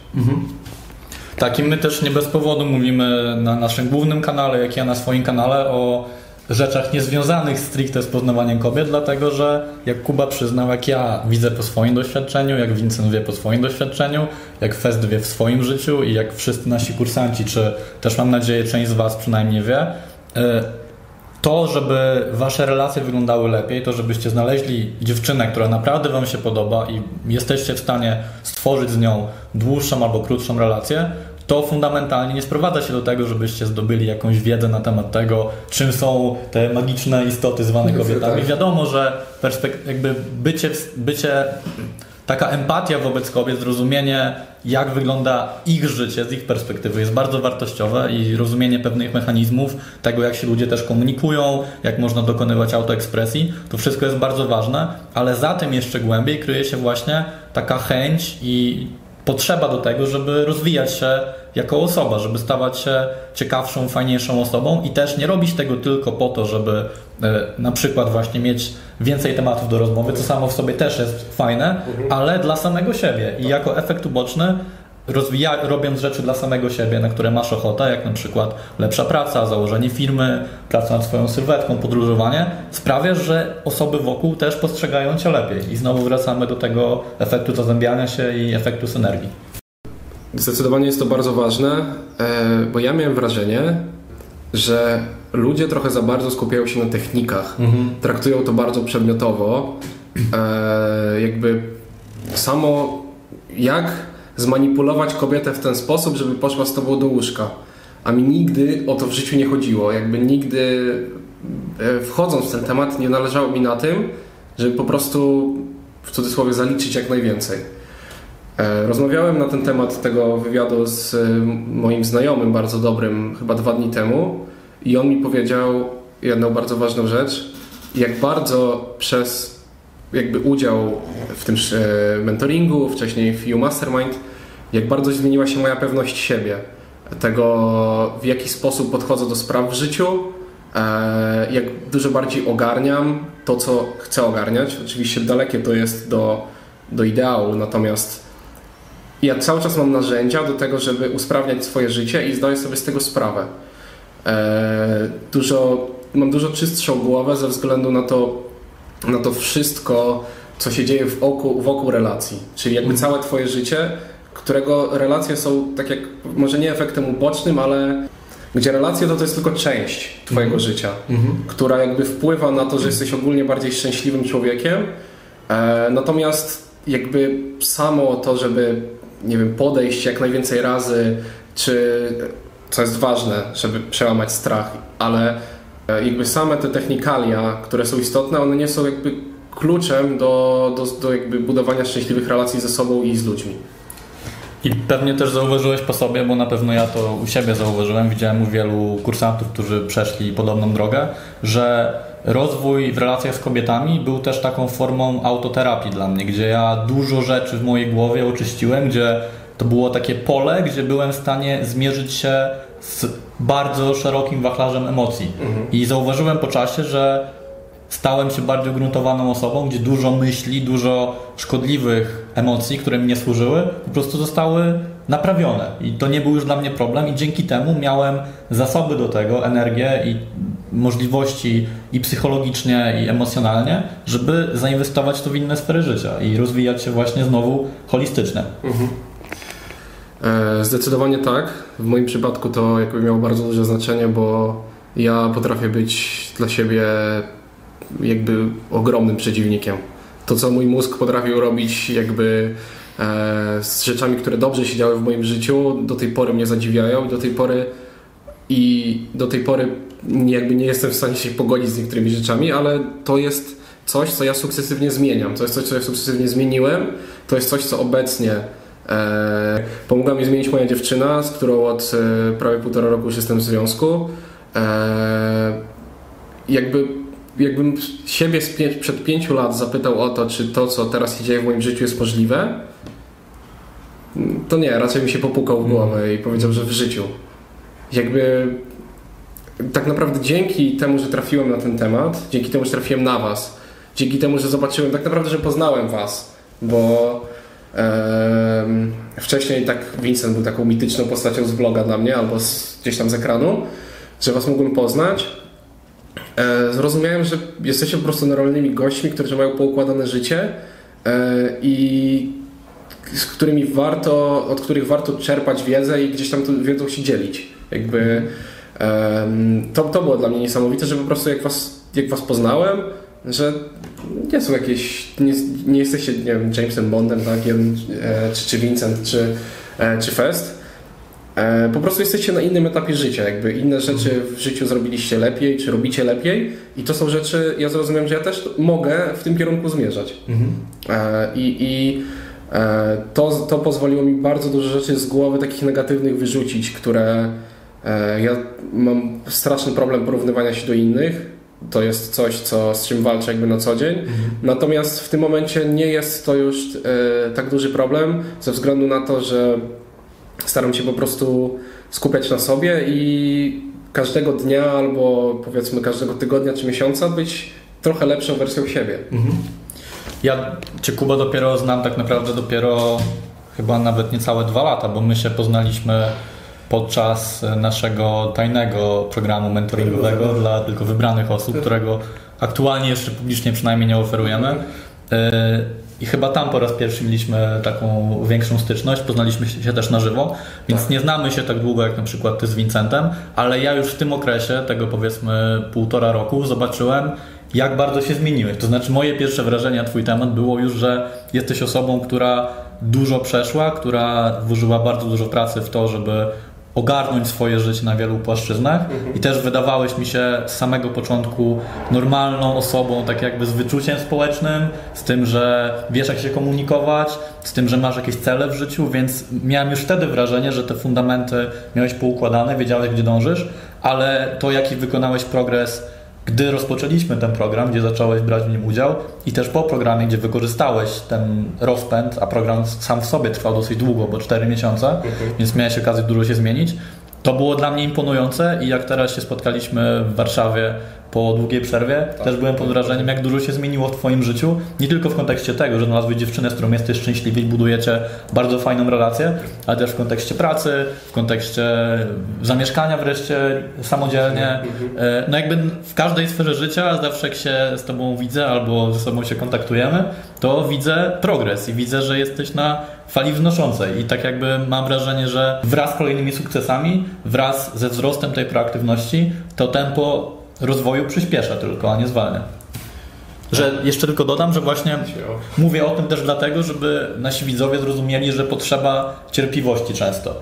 Speaker 1: Tak, i my też nie bez powodu mówimy na naszym głównym kanale, jak i ja na swoim kanale o rzeczach niezwiązanych stricte z poznawaniem kobiet, dlatego że jak Kuba przyznał, jak ja widzę po swoim doświadczeniu, jak Vincent wie po swoim doświadczeniu, jak Fest wie w swoim życiu i jak wszyscy nasi kursanci, czy też mam nadzieję część z Was przynajmniej wie, y, to, żeby wasze relacje wyglądały lepiej, to żebyście znaleźli dziewczynę, która naprawdę wam się podoba i jesteście w stanie stworzyć z nią dłuższą albo krótszą relację, to fundamentalnie nie sprowadza się do tego, żebyście zdobyli jakąś wiedzę na temat tego, czym są te magiczne istoty zwane kobietami. Tak. Wiadomo, że perspek- jakby bycie, bycie taka empatia wobec kobiet, zrozumienie, jak wygląda ich życie z ich perspektywy, jest bardzo wartościowe i rozumienie pewnych mechanizmów, tego jak się ludzie też komunikują, jak można dokonywać autoekspresji, to wszystko jest bardzo ważne, ale za tym jeszcze głębiej kryje się właśnie taka chęć i potrzeba do tego, żeby rozwijać się jako osoba, żeby stawać się ciekawszą, fajniejszą osobą i też nie robić tego tylko po to, żeby e, na przykład właśnie mieć więcej tematów do rozmowy, co samo w sobie też jest fajne, ale dla samego siebie i jako efekt uboczny rozwija, robiąc rzeczy dla samego siebie, na które masz ochotę, jak na przykład lepsza praca, założenie firmy, praca nad swoją sylwetką, podróżowanie, sprawia, że osoby wokół też postrzegają cię lepiej. I znowu wracamy do tego efektu zazębiania się i efektu synergii.
Speaker 2: Zdecydowanie jest to bardzo ważne, e, bo ja miałem wrażenie, że ludzie trochę za bardzo skupiają się na technikach. Mhm. Traktują to bardzo przedmiotowo. E, jakby samo jak zmanipulować kobietę w ten sposób, żeby poszła z tobą do łóżka. A mi nigdy o to w życiu nie chodziło. Jakby nigdy e, wchodząc w ten temat nie należało mi na tym, żeby po prostu w cudzysłowie zaliczyć jak najwięcej. E, rozmawiałem na ten temat tego wywiadu z e, moim znajomym, bardzo dobrym, chyba dwa dni temu, i on mi powiedział jedną bardzo ważną rzecz, jak bardzo przez jakby udział w tym e, mentoringu, wcześniej w You Mastermind, jak bardzo zmieniła się moja pewność siebie, tego w jaki sposób podchodzę do spraw w życiu, jak dużo bardziej ogarniam to, co chcę ogarniać. Oczywiście dalekie to jest do, do ideału, natomiast ja cały czas mam narzędzia do tego, żeby usprawniać swoje życie i zdaję sobie z tego sprawę. E, dużo, mam dużo czystszą głowę ze względu na to, na to wszystko, co się dzieje wokół, wokół relacji. Czyli jakby mhm. całe Twoje życie, którego relacje są tak jak, może nie efektem ubocznym, ale gdzie relacje to, to jest tylko część Twojego mhm. życia, mhm. która jakby wpływa na to, że jesteś ogólnie bardziej szczęśliwym człowiekiem. E, natomiast jakby samo to, żeby nie wiem, podejść jak najwięcej razy, czy co jest ważne, żeby przełamać strach, ale e, jakby same te technikalia, które są istotne, one nie są jakby kluczem do, do, do jakby budowania szczęśliwych relacji ze sobą i z ludźmi.
Speaker 1: I pewnie też zauważyłeś po sobie, bo na pewno ja to u siebie zauważyłem, widziałem u wielu kursantów, którzy przeszli podobną drogę, że rozwój w relacjach z kobietami był też taką formą autoterapii dla mnie, gdzie ja dużo rzeczy w mojej głowie oczyściłem, gdzie to było takie pole, gdzie byłem w stanie zmierzyć się z bardzo szerokim wachlarzem emocji. Mhm. I zauważyłem po czasie, że stałem się bardziej ugruntowaną osobą, gdzie dużo myśli, dużo szkodliwych emocji, które mi nie służyły, po prostu zostały naprawione. I to nie był już dla mnie problem, i dzięki temu miałem zasoby do tego, energię i możliwości i psychologicznie, i emocjonalnie, żeby zainwestować to w inne sfery życia i rozwijać się właśnie znowu holistycznie. Mhm.
Speaker 2: E, zdecydowanie tak. W moim przypadku to jakby miało bardzo duże znaczenie, bo ja potrafię być dla siebie jakby ogromnym przeciwnikiem. To, co mój mózg potrafił robić jakby z rzeczami, które dobrze się działy w moim życiu, do tej pory mnie zadziwiają i do tej pory i do tej pory jakby nie jestem w stanie się pogodzić z niektórymi rzeczami, ale to jest coś, co ja sukcesywnie zmieniam. To jest coś, co ja sukcesywnie zmieniłem. To jest coś, co obecnie e, pomogła mi zmienić moja dziewczyna, z którą od e, prawie półtora roku już jestem w związku. E, jakby jakbym siebie przed pięciu lat zapytał o to, czy to, co teraz się dzieje w moim życiu jest możliwe, to nie, raczej mi się popukał w głowę i powiedział, że w życiu. Jakby tak naprawdę dzięki temu, że trafiłem na ten temat, dzięki temu, że trafiłem na Was, dzięki temu, że zobaczyłem, tak naprawdę, że poznałem Was, bo wcześniej tak Vincent był taką mityczną postacią z bloga dla mnie albo z, gdzieś tam z ekranu, że Was mógłbym poznać. E, zrozumiałem, że jesteście po prostu normalnymi gośćmi, którzy mają poukładane życie e, i z którymi warto, od których warto czerpać wiedzę i gdzieś tam tą wiedzą się dzielić. Jakby to, to było dla mnie niesamowite, że po prostu jak was, jak was poznałem, że nie są jakieś, nie, nie jesteście, nie wiem, Jamesem Bondem, tak, jeden, e, czy, czy Vincent, czy, czy Fest, po prostu jesteście na innym etapie życia, jakby inne rzeczy w życiu zrobiliście lepiej, czy robicie lepiej i to są rzeczy, ja zrozumiem, że ja też mogę w tym kierunku zmierzać. Mhm. E, I, i e, to, to pozwoliło mi bardzo dużo rzeczy z głowy takich negatywnych wyrzucić, które ja mam straszny problem porównywania się do innych, to jest coś, co, z czym walczę jakby na co dzień. Mhm. Natomiast w tym momencie nie jest to już e, tak duży problem, ze względu na to, że staram się po prostu skupiać na sobie i każdego dnia albo powiedzmy każdego tygodnia czy miesiąca być trochę lepszą wersją siebie. Mhm.
Speaker 1: Ja Cię Kuba dopiero znam tak naprawdę dopiero chyba nawet niecałe dwa lata, bo my się poznaliśmy podczas naszego tajnego programu mentoringowego dla tylko wybranych osób, którego aktualnie jeszcze publicznie przynajmniej nie oferujemy. I chyba tam po raz pierwszy mieliśmy taką większą styczność, poznaliśmy się też na żywo, więc tak. nie znamy się tak długo jak na przykład ty z Vincentem, ale ja już w tym okresie, tego powiedzmy półtora roku, zobaczyłem, jak bardzo się zmieniłeś. To znaczy, moje pierwsze wrażenie na Twój temat było już, że jesteś osobą, która dużo przeszła, która włożyła bardzo dużo pracy w to, żeby ogarnąć swoje życie na wielu płaszczyznach mhm. i też wydawałeś mi się z samego początku normalną osobą, tak jakby z wyczuciem społecznym, z tym, że wiesz jak się komunikować, z tym, że masz jakieś cele w życiu, więc miałem już wtedy wrażenie, że te fundamenty miałeś poukładane, wiedziałeś gdzie dążysz, ale to jaki wykonałeś progres gdy rozpoczęliśmy ten program, gdzie zacząłeś brać w nim udział i też po programie, gdzie wykorzystałeś ten rozpęd, a program sam w sobie trwał dosyć długo, bo 4 miesiące, mhm. więc miałeś okazję dużo się zmienić, to było dla mnie imponujące i jak teraz się spotkaliśmy w Warszawie po długiej przerwie, tak. też byłem pod wrażeniem, jak dużo się zmieniło w Twoim życiu. Nie tylko w kontekście tego, że znalazłeś dziewczynę, z którą jesteś szczęśliwy i budujecie bardzo fajną relację, ale też w kontekście pracy, w kontekście zamieszkania wreszcie samodzielnie. Mhm. E, no jakby w każdej sferze życia, zawsze jak się z Tobą widzę albo ze sobą się kontaktujemy, to widzę progres i widzę, że jesteś na fali wznoszącej i tak jakby mam wrażenie, że wraz z kolejnymi sukcesami, wraz ze wzrostem tej proaktywności, to tempo rozwoju przyspiesza tylko, a nie zwalnia. Że jeszcze tylko dodam, że właśnie mówię o tym też dlatego, żeby nasi widzowie zrozumieli, że potrzeba cierpliwości często.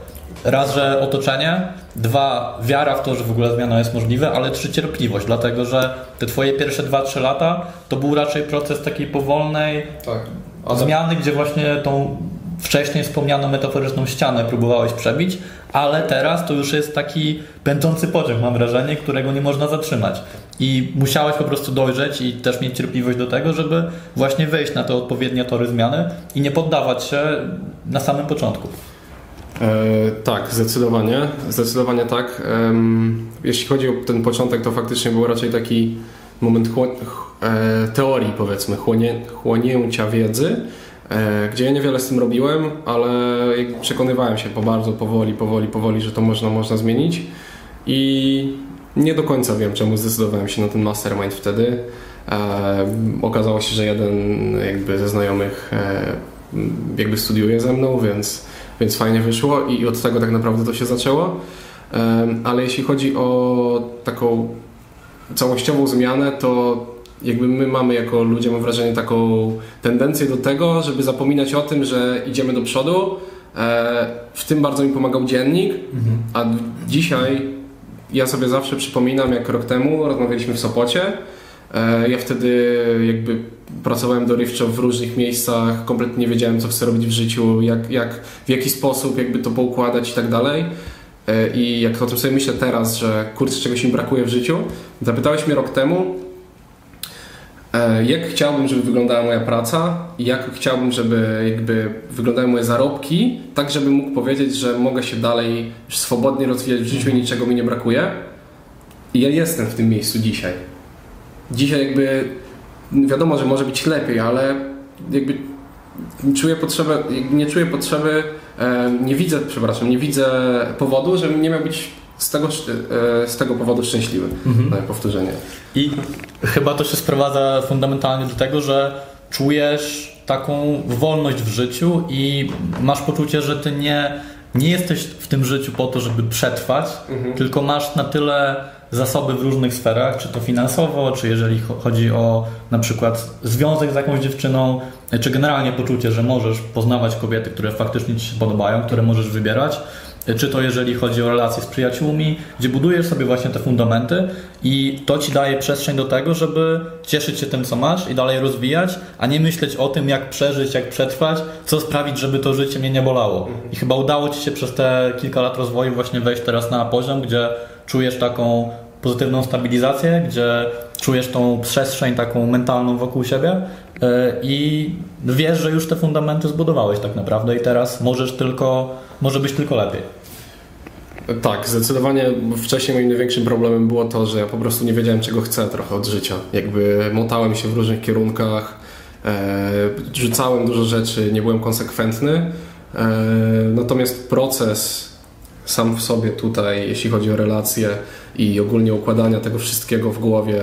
Speaker 1: Raz, że otoczenie, dwa, wiara w to, że w ogóle zmiana jest możliwa, ale trzy, cierpliwość, dlatego że te twoje pierwsze 2-3 lata to był raczej proces takiej powolnej tak. zmiany, gdzie właśnie tą wcześniej wspomnianą metaforyczną ścianę próbowałeś przebić, ale teraz to już jest taki pędzący pociąg, mam wrażenie, którego nie można zatrzymać. I musiałeś po prostu dojrzeć i też mieć cierpliwość do tego, żeby właśnie wejść na te odpowiednie tory zmiany i nie poddawać się na samym początku.
Speaker 2: E, tak, zdecydowanie. Zdecydowanie tak. Jeśli chodzi o ten początek, to faktycznie był raczej taki moment e, teorii, powiedzmy, chłonie, chłonięcia wiedzy gdzie ja niewiele z tym robiłem, ale przekonywałem się po bardzo powoli, powoli, powoli, że to można, można zmienić i nie do końca wiem, czemu zdecydowałem się na ten mastermind wtedy. E, okazało się, że jeden jakby ze znajomych e, jakby studiuje ze mną, więc, więc fajnie wyszło i od tego tak naprawdę to się zaczęło. E, ale jeśli chodzi o taką całościową zmianę, to jakby my mamy jako ludzie, mam wrażenie, taką tendencję do tego, żeby zapominać o tym, że idziemy do przodu. E, w tym bardzo mi pomagał dziennik, mhm. a dzisiaj ja sobie zawsze przypominam, jak rok temu rozmawialiśmy w Sopocie. E, ja wtedy jakby pracowałem dorywczo w różnych miejscach, kompletnie nie wiedziałem, co chcę robić w życiu, jak, jak, w jaki sposób jakby to poukładać i tak dalej. E, I jak o tym sobie myślę teraz, że kurczę, czegoś mi brakuje w życiu, zapytałeś mnie rok temu, jak chciałbym, żeby wyglądała moja praca jak chciałbym, żeby jakby wyglądały moje zarobki, tak żebym mógł powiedzieć, że mogę się dalej swobodnie rozwijać w życiu i niczego mi nie brakuje. I ja jestem w tym miejscu dzisiaj. Dzisiaj jakby wiadomo, że może być lepiej, ale jakby czuję potrzebę, nie czuję potrzeby, e, nie widzę, przepraszam, nie widzę powodu, żebym nie miał być z tego, e, z tego powodu szczęśliwy. Mhm. powtórzenie.
Speaker 1: I chyba to się sprowadza fundamentalnie do tego, że czujesz taką wolność w życiu i masz poczucie, że ty nie, nie jesteś w tym życiu po to, żeby przetrwać, mhm. tylko masz na tyle zasoby w różnych sferach, czy to finansowo, czy jeżeli chodzi o na przykład związek z jakąś dziewczyną, czy generalnie poczucie, że możesz poznawać kobiety, które faktycznie ci się podobają, które możesz wybierać, czy to jeżeli chodzi o relacje z przyjaciółmi, gdzie budujesz sobie właśnie te fundamenty i to ci daje przestrzeń do tego, żeby cieszyć się tym, co masz i dalej rozwijać, a nie myśleć o tym, jak przeżyć, jak przetrwać, co sprawić, żeby to życie mnie nie bolało. I chyba udało ci się przez te kilka lat rozwoju właśnie wejść teraz na poziom, gdzie czujesz taką pozytywną stabilizację, gdzie czujesz tą przestrzeń taką mentalną wokół siebie i wiesz, że już te fundamenty zbudowałeś tak naprawdę i teraz możesz tylko, może być tylko lepiej.
Speaker 2: Tak, zdecydowanie wcześniej moim największym problemem było to, że ja po prostu nie wiedziałem czego chcę trochę od życia. Jakby motałem się w różnych kierunkach, e, rzucałem dużo rzeczy, nie byłem konsekwentny. E, natomiast proces sam w sobie tutaj, jeśli chodzi o relacje i ogólnie układania tego wszystkiego w głowie,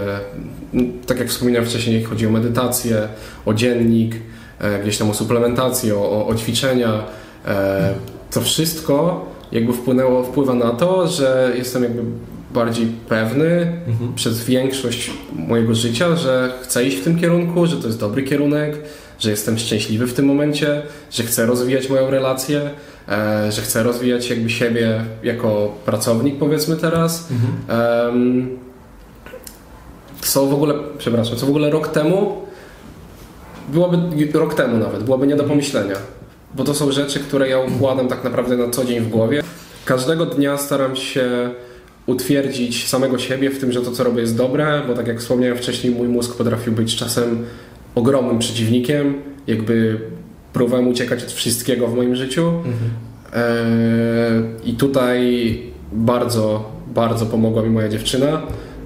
Speaker 2: tak jak wspominałem wcześniej, jeśli chodzi o medytację, o dziennik, e, gdzieś tam o suplementację, o, o ćwiczenia, e, to wszystko jakby wpłynęło, wpływa na to, że jestem jakby bardziej pewny mhm. przez większość mojego życia, że chcę iść w tym kierunku, że to jest dobry kierunek, że jestem szczęśliwy w tym momencie, że chcę rozwijać moją relację, e, że chcę rozwijać jakby siebie jako pracownik powiedzmy teraz. Mhm. co w ogóle, przepraszam, co w ogóle rok temu byłoby, rok temu nawet, byłoby nie do pomyślenia. Bo to są rzeczy, które ja układam tak naprawdę na co dzień w głowie. Każdego dnia staram się utwierdzić samego siebie w tym, że to co robię jest dobre, bo tak jak wspomniałem wcześniej, mój mózg potrafił być czasem ogromnym przeciwnikiem, jakby próbowałem uciekać od wszystkiego w moim życiu. Mhm. I tutaj bardzo, bardzo pomogła mi moja dziewczyna,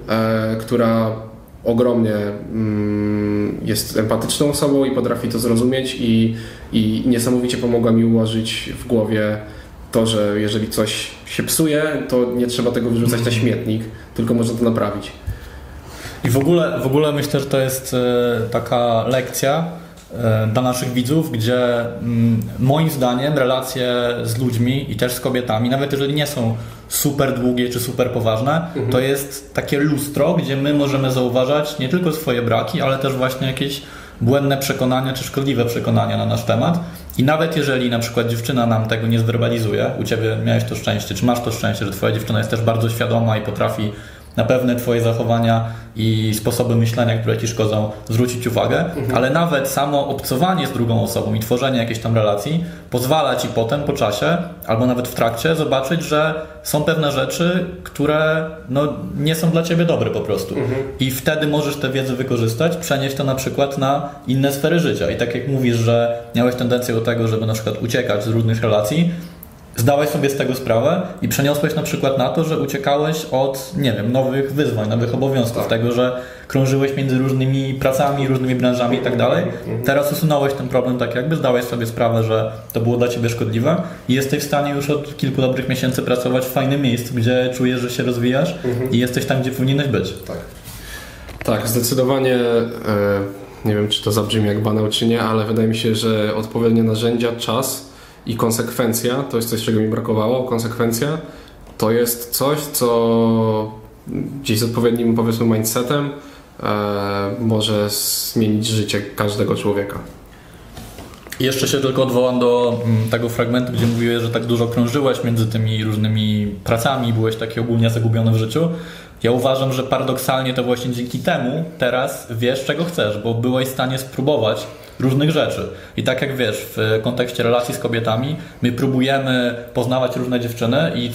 Speaker 2: e, która ogromnie mm, jest empatyczną osobą i potrafi to zrozumieć i, i niesamowicie pomogła mi ułożyć w głowie to, że jeżeli coś się psuje, to nie trzeba tego wyrzucać na śmietnik, tylko można to naprawić.
Speaker 1: I w ogóle, w ogóle myślę, że to jest e, taka lekcja e, dla naszych widzów, gdzie mm, moim zdaniem relacje z ludźmi i też z kobietami, nawet jeżeli nie są super długie czy super poważne, mhm. to jest takie lustro, gdzie my możemy zauważać nie tylko swoje braki, ale też właśnie jakieś błędne przekonania czy szkodliwe przekonania na nasz temat. I nawet jeżeli na przykład dziewczyna nam tego nie zwerbalizuje, u ciebie miałeś to szczęście, czy masz to szczęście, że twoja dziewczyna jest też bardzo świadoma i potrafi na pewne Twoje zachowania i sposoby myślenia, które Ci szkodzą, zwrócić uwagę, mhm. ale nawet samo obcowanie z drugą osobą i tworzenie jakiejś tam relacji pozwala Ci potem po czasie, albo nawet w trakcie, zobaczyć, że są pewne rzeczy, które no, nie są dla Ciebie dobre po prostu. Mhm. I wtedy możesz tę wiedzę wykorzystać, przenieść to na przykład na inne sfery życia. I tak jak mówisz, że miałeś tendencję do tego, żeby na przykład uciekać z różnych relacji, zdałeś sobie z tego sprawę i przeniosłeś na przykład na to, że uciekałeś od, nie wiem, nowych wyzwań, nowych obowiązków, tak. tego, że krążyłeś między różnymi pracami, różnymi branżami i tak dalej. Mhm. Teraz usunąłeś ten problem tak jakby, zdałeś sobie sprawę, że to było dla Ciebie szkodliwe i jesteś w stanie już od kilku dobrych miesięcy pracować w fajnym miejscu, gdzie czujesz, że się rozwijasz mhm. i jesteś tam, gdzie powinieneś być.
Speaker 2: Tak, tak zdecydowanie... E, nie wiem, czy to zabrzmi jak banał, czy nie, ale wydaje mi się, że odpowiednie narzędzia, czas i konsekwencja, to jest coś, czego mi brakowało, konsekwencja to jest coś, co gdzieś z odpowiednim powiedzmy mindsetem e, może zmienić życie każdego człowieka.
Speaker 1: Jeszcze się tylko odwołam do mm, tego fragmentu, gdzie mówiłeś, że tak dużo krążyłeś między tymi różnymi pracami, byłeś taki ogólnie zagubiony w życiu. Ja uważam, że paradoksalnie to właśnie dzięki temu teraz wiesz, czego chcesz, bo byłeś w stanie spróbować różnych rzeczy. I tak jak wiesz, w kontekście relacji z kobietami, my próbujemy poznawać różne dziewczyny i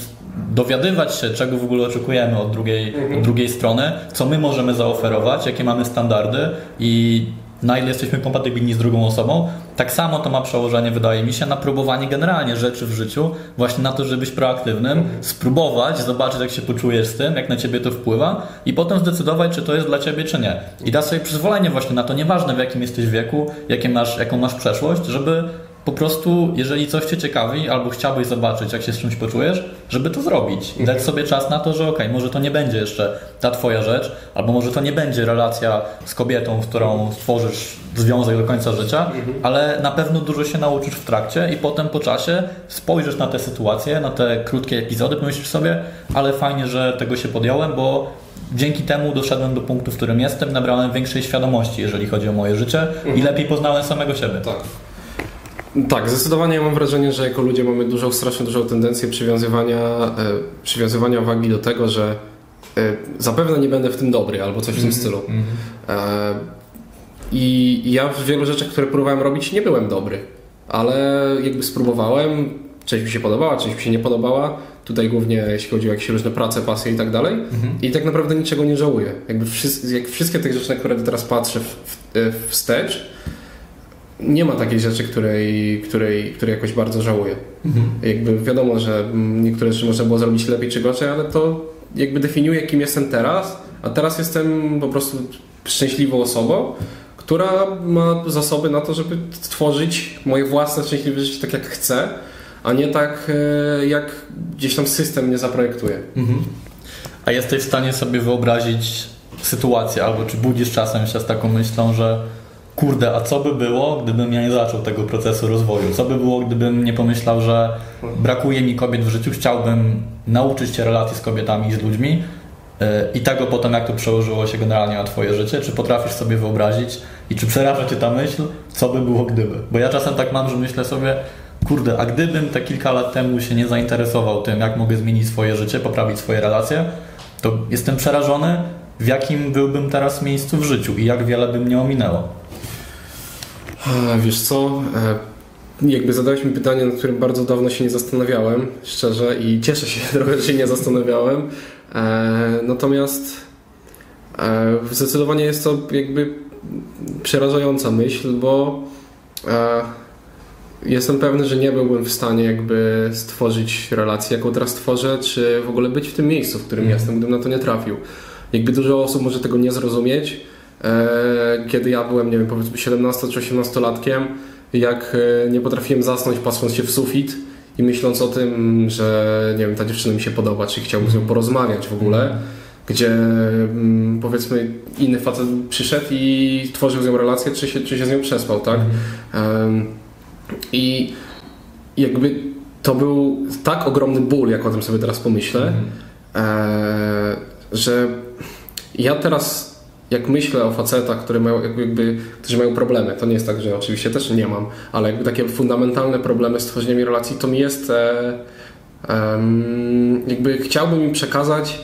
Speaker 1: dowiadywać się, czego w ogóle oczekujemy od drugiej, mhm. od drugiej strony, co my możemy zaoferować, jakie mamy standardy i na ile jesteśmy kompatybilni z drugą osobą. Tak samo to ma przełożenie, wydaje mi się, na próbowanie generalnie rzeczy w życiu, właśnie na to, żeby być proaktywnym, spróbować, zobaczyć, jak się poczujesz z tym, jak na ciebie to wpływa i potem zdecydować, czy to jest dla ciebie, czy nie. I dać sobie przyzwolenie właśnie na to, nieważne w jakim jesteś wieku, jakie masz, jaką masz przeszłość, żeby po prostu, jeżeli coś Cię ciekawi, albo chciałbyś zobaczyć, jak się z czymś poczujesz, żeby to zrobić i dać mhm. sobie czas na to, że ok, może to nie będzie jeszcze ta Twoja rzecz, albo może to nie będzie relacja z kobietą, z którą stworzysz związek do końca życia, mhm. ale na pewno dużo się nauczysz w trakcie i potem po czasie spojrzysz na tę sytuację, na te krótkie epizody, pomyślisz sobie, ale fajnie, że tego się podjąłem, bo dzięki temu doszedłem do punktu, w którym jestem, nabrałem większej świadomości, jeżeli chodzi o moje życie i mhm. lepiej poznałem samego siebie.
Speaker 2: Tak. Tak, zdecydowanie mam wrażenie, że jako ludzie mamy dużą, strasznie dużą tendencję przywiązywania, e, przywiązywania wagi do tego, że e, zapewne nie będę w tym dobry albo coś w tym -hmm. stylu. -hmm. e, I ja w wielu rzeczach, które próbowałem robić, nie byłem dobry, ale jakby spróbowałem, część mi się podobała, część mi się nie podobała. Tutaj głównie jeśli chodzi o jakieś różne prace, pasje i tak dalej. Mhm. I tak naprawdę niczego nie żałuję. Jakby wszyscy, jak wszystkie te rzeczy, na które teraz patrzę w, w, wstecz, nie ma takiej rzeczy, której, której, której jakoś bardzo żałuję. Mhm. Jakby wiadomo, że niektóre rzeczy można było zrobić lepiej czy gorzej, ale to jakby definiuje, kim jestem teraz, a teraz jestem po prostu szczęśliwą osobą, która ma zasoby na to, żeby tworzyć moje własne szczęśliwe życie tak, jak chcę, a nie tak, e, jak gdzieś tam system mnie zaprojektuje. Mhm.
Speaker 1: A jesteś w stanie sobie wyobrazić sytuację, albo czy budzisz czasem się z taką myślą, że kurde, a co by było, gdybym ja nie zaczął tego procesu rozwoju? Co by było, gdybym nie pomyślał, że brakuje mi kobiet w życiu, chciałbym nauczyć się relacji z kobietami i z ludźmi e, i tego potem, jak to przełożyło się generalnie na Twoje życie? Czy potrafisz sobie wyobrazić i czy przeraża Cię ta myśl, co by było gdyby? Bo ja czasem tak mam, że myślę sobie, kurde, a gdybym te kilka lat temu się nie zainteresował tym, jak mogę zmienić swoje życie, poprawić swoje relacje, to jestem przerażony, w jakim byłbym teraz miejscu w życiu i jak wiele by mnie ominęło.
Speaker 2: Wiesz co, e, jakby zadałeś mi pytanie, nad którym bardzo dawno się nie zastanawiałem, szczerze, i cieszę się trochę, że się nie zastanawiałem. E, natomiast e, zdecydowanie jest to jakby przerażająca myśl, bo jestem pewny, że nie byłbym w stanie jakby stworzyć relację, jaką teraz tworzę, czy w ogóle być w tym miejscu, w którym mm. jestem, gdybym na to nie trafił. Jakby dużo osób może tego nie zrozumieć, e, kiedy ja byłem, nie wiem, powiedzmy 17 czy 18 latkiem, jak e, nie potrafiłem zasnąć patrząc się w sufit i myśląc o tym, że nie wiem, ta dziewczyna mi się podoba, czy chciałbym z nią porozmawiać w ogóle, gdzie mm, powiedzmy inny facet przyszedł i tworzył z nią relację, czy się, czy się z nią przespał, tak? Mm. I jakby to był tak ogromny ból, jak o tym sobie teraz pomyślę, mm. e, że ja teraz jak myślę o facetach, które mają, jakby, którzy mają problemy, to nie jest tak, że oczywiście też nie mam, ale jakby takie fundamentalne problemy z tworzeniem relacji, to mi jest e, e, jakby chciałbym im przekazać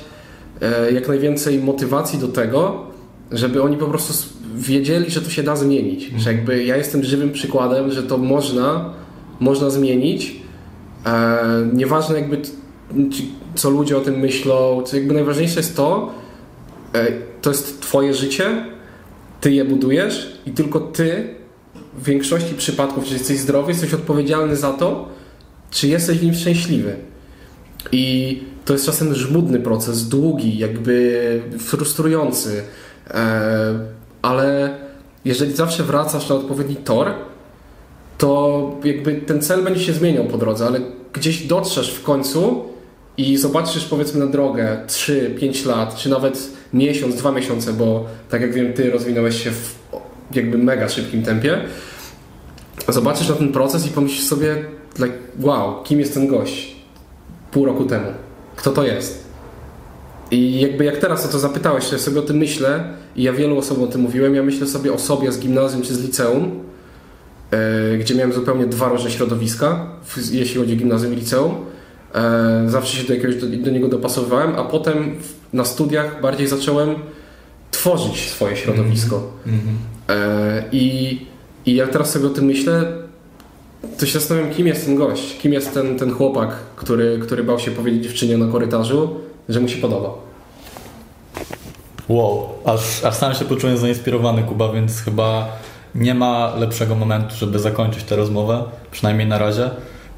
Speaker 2: e, jak najwięcej motywacji do tego, żeby oni po prostu wiedzieli, że to się da zmienić. Mhm. Że jakby ja jestem żywym przykładem, że to można, można zmienić. E, nieważne jakby co ludzie o tym myślą, co jakby najważniejsze jest to, to jest twoje życie, ty je budujesz i tylko ty w większości przypadków, że jesteś zdrowy, jesteś odpowiedzialny za to, czy jesteś w nim szczęśliwy. I to jest czasem żmudny proces, długi, jakby frustrujący. E, ale jeżeli zawsze wracasz na odpowiedni tor, to jakby ten cel będzie się zmieniał po drodze, ale gdzieś dotrzesz w końcu i zobaczysz powiedzmy na drogę 3-5 lat, czy nawet miesiąc, dwa miesiące, bo tak jak wiem, ty rozwinąłeś się w jakby mega szybkim tempie, zobaczysz na ten proces i pomyślisz sobie, like, wow, kim jest ten gość pół roku temu? Kto to jest? I jakby jak teraz o to zapytałeś, to ja sobie o tym myślę i ja wielu osobom o tym mówiłem. Ja myślę sobie o sobie z gimnazjum czy z liceum, e, gdzie miałem zupełnie dwa różne środowiska, jeśli chodzi o gimnazjum i liceum. E, zawsze się do jakiegoś do, do, niego dopasowywałem, a potem na studiach bardziej zacząłem tworzyć swoje środowisko. Mm -hmm. i, I jak teraz sobie o tym myślę, to się zastanawiam, kim jest ten gość, kim jest ten, ten chłopak, który, który bał się powiedzieć dziewczynie na korytarzu, że mu się podoba.
Speaker 1: Wow, aż, aż sam się poczułem zainspirowany, Kuba, więc chyba nie ma lepszego momentu, żeby zakończyć tę rozmowę, przynajmniej na razie.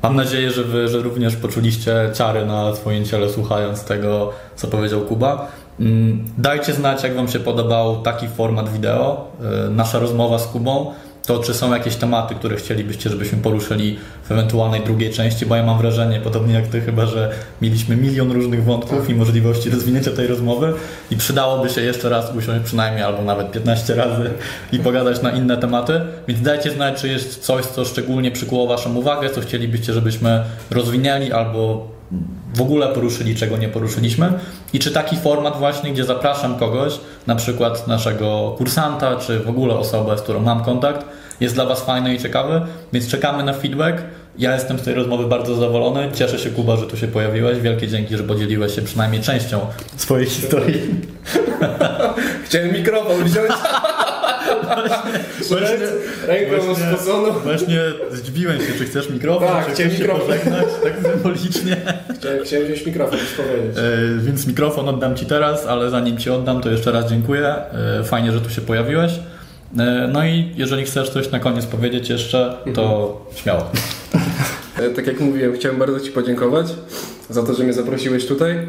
Speaker 1: Mam nadzieję, że Wy że również poczuliście ciary na swoim ciele, słuchając tego, co powiedział Kuba. Mm, dajcie znać, jak Wam się podobał taki format wideo, y, nasza rozmowa z Kubą to czy są jakieś tematy, które chcielibyście, żebyśmy poruszyli w ewentualnej drugiej części, bo ja mam wrażenie, podobnie jak Ty chyba, że mieliśmy milion różnych wątków i możliwości rozwinięcia tej rozmowy i przydałoby się jeszcze raz usiąść przynajmniej albo nawet 15 razy i pogadać na inne tematy, więc dajcie znać, czy jest coś, co szczególnie przykuło Waszą uwagę, co chcielibyście, żebyśmy rozwinęli albo w ogóle poruszyli, czego nie poruszyliśmy. I czy taki format właśnie, gdzie zapraszam kogoś, na przykład naszego kursanta, czy w ogóle osobę, z którą mam kontakt, jest dla Was fajny i ciekawy, więc czekamy na feedback. Ja jestem z tej rozmowy bardzo zadowolony. Cieszę się, Kuba, że tu się pojawiłeś. Wielkie dzięki, że podzieliłeś się przynajmniej częścią swojej historii.
Speaker 2: Chciałem mikrofon wziąć.
Speaker 1: Właśnie,
Speaker 2: Ręką
Speaker 1: właśnie-
Speaker 2: spoconą.
Speaker 1: właśnie zdziwiłem się, czy chcesz mikrofon,
Speaker 2: Tak,
Speaker 1: czy chcesz się
Speaker 2: mikrofon.
Speaker 1: pożegnać, tak symbolicznie.
Speaker 2: Chciałem, chciałem wziąć mikrofon, już powiedzieć.
Speaker 1: E, Więc mikrofon oddam Ci teraz, ale zanim Ci oddam, to jeszcze raz dziękuję. E, Fajnie, że tu się pojawiłeś. E, No i jeżeli chcesz coś na koniec powiedzieć jeszcze, to śmiało.
Speaker 2: E, Tak jak mówiłem, chciałem bardzo Ci podziękować za to, że mnie zaprosiłeś tutaj.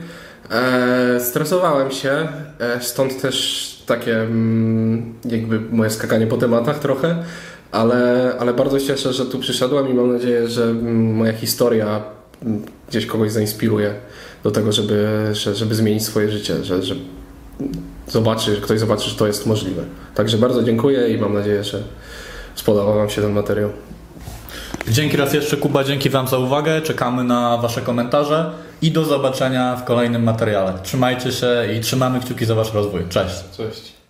Speaker 2: E, stresowałem się, e, stąd też takie mm, jakby moje skakanie po tematach trochę, ale, ale bardzo się cieszę, że tu przyszedłem i mam nadzieję, że mm, moja historia mm, gdzieś kogoś zainspiruje do tego, żeby, że- żeby zmienić swoje życie, że, że zobaczy, ktoś zobaczy, że to jest możliwe. Także bardzo dziękuję i mam nadzieję, że spodobał Wam się ten materiał.
Speaker 1: Dzięki raz jeszcze Kuba, dzięki Wam za uwagę. Czekamy na Wasze komentarze i do zobaczenia w kolejnym materiale. Trzymajcie się i trzymamy kciuki za Wasz rozwój. Cześć.
Speaker 2: Cześć.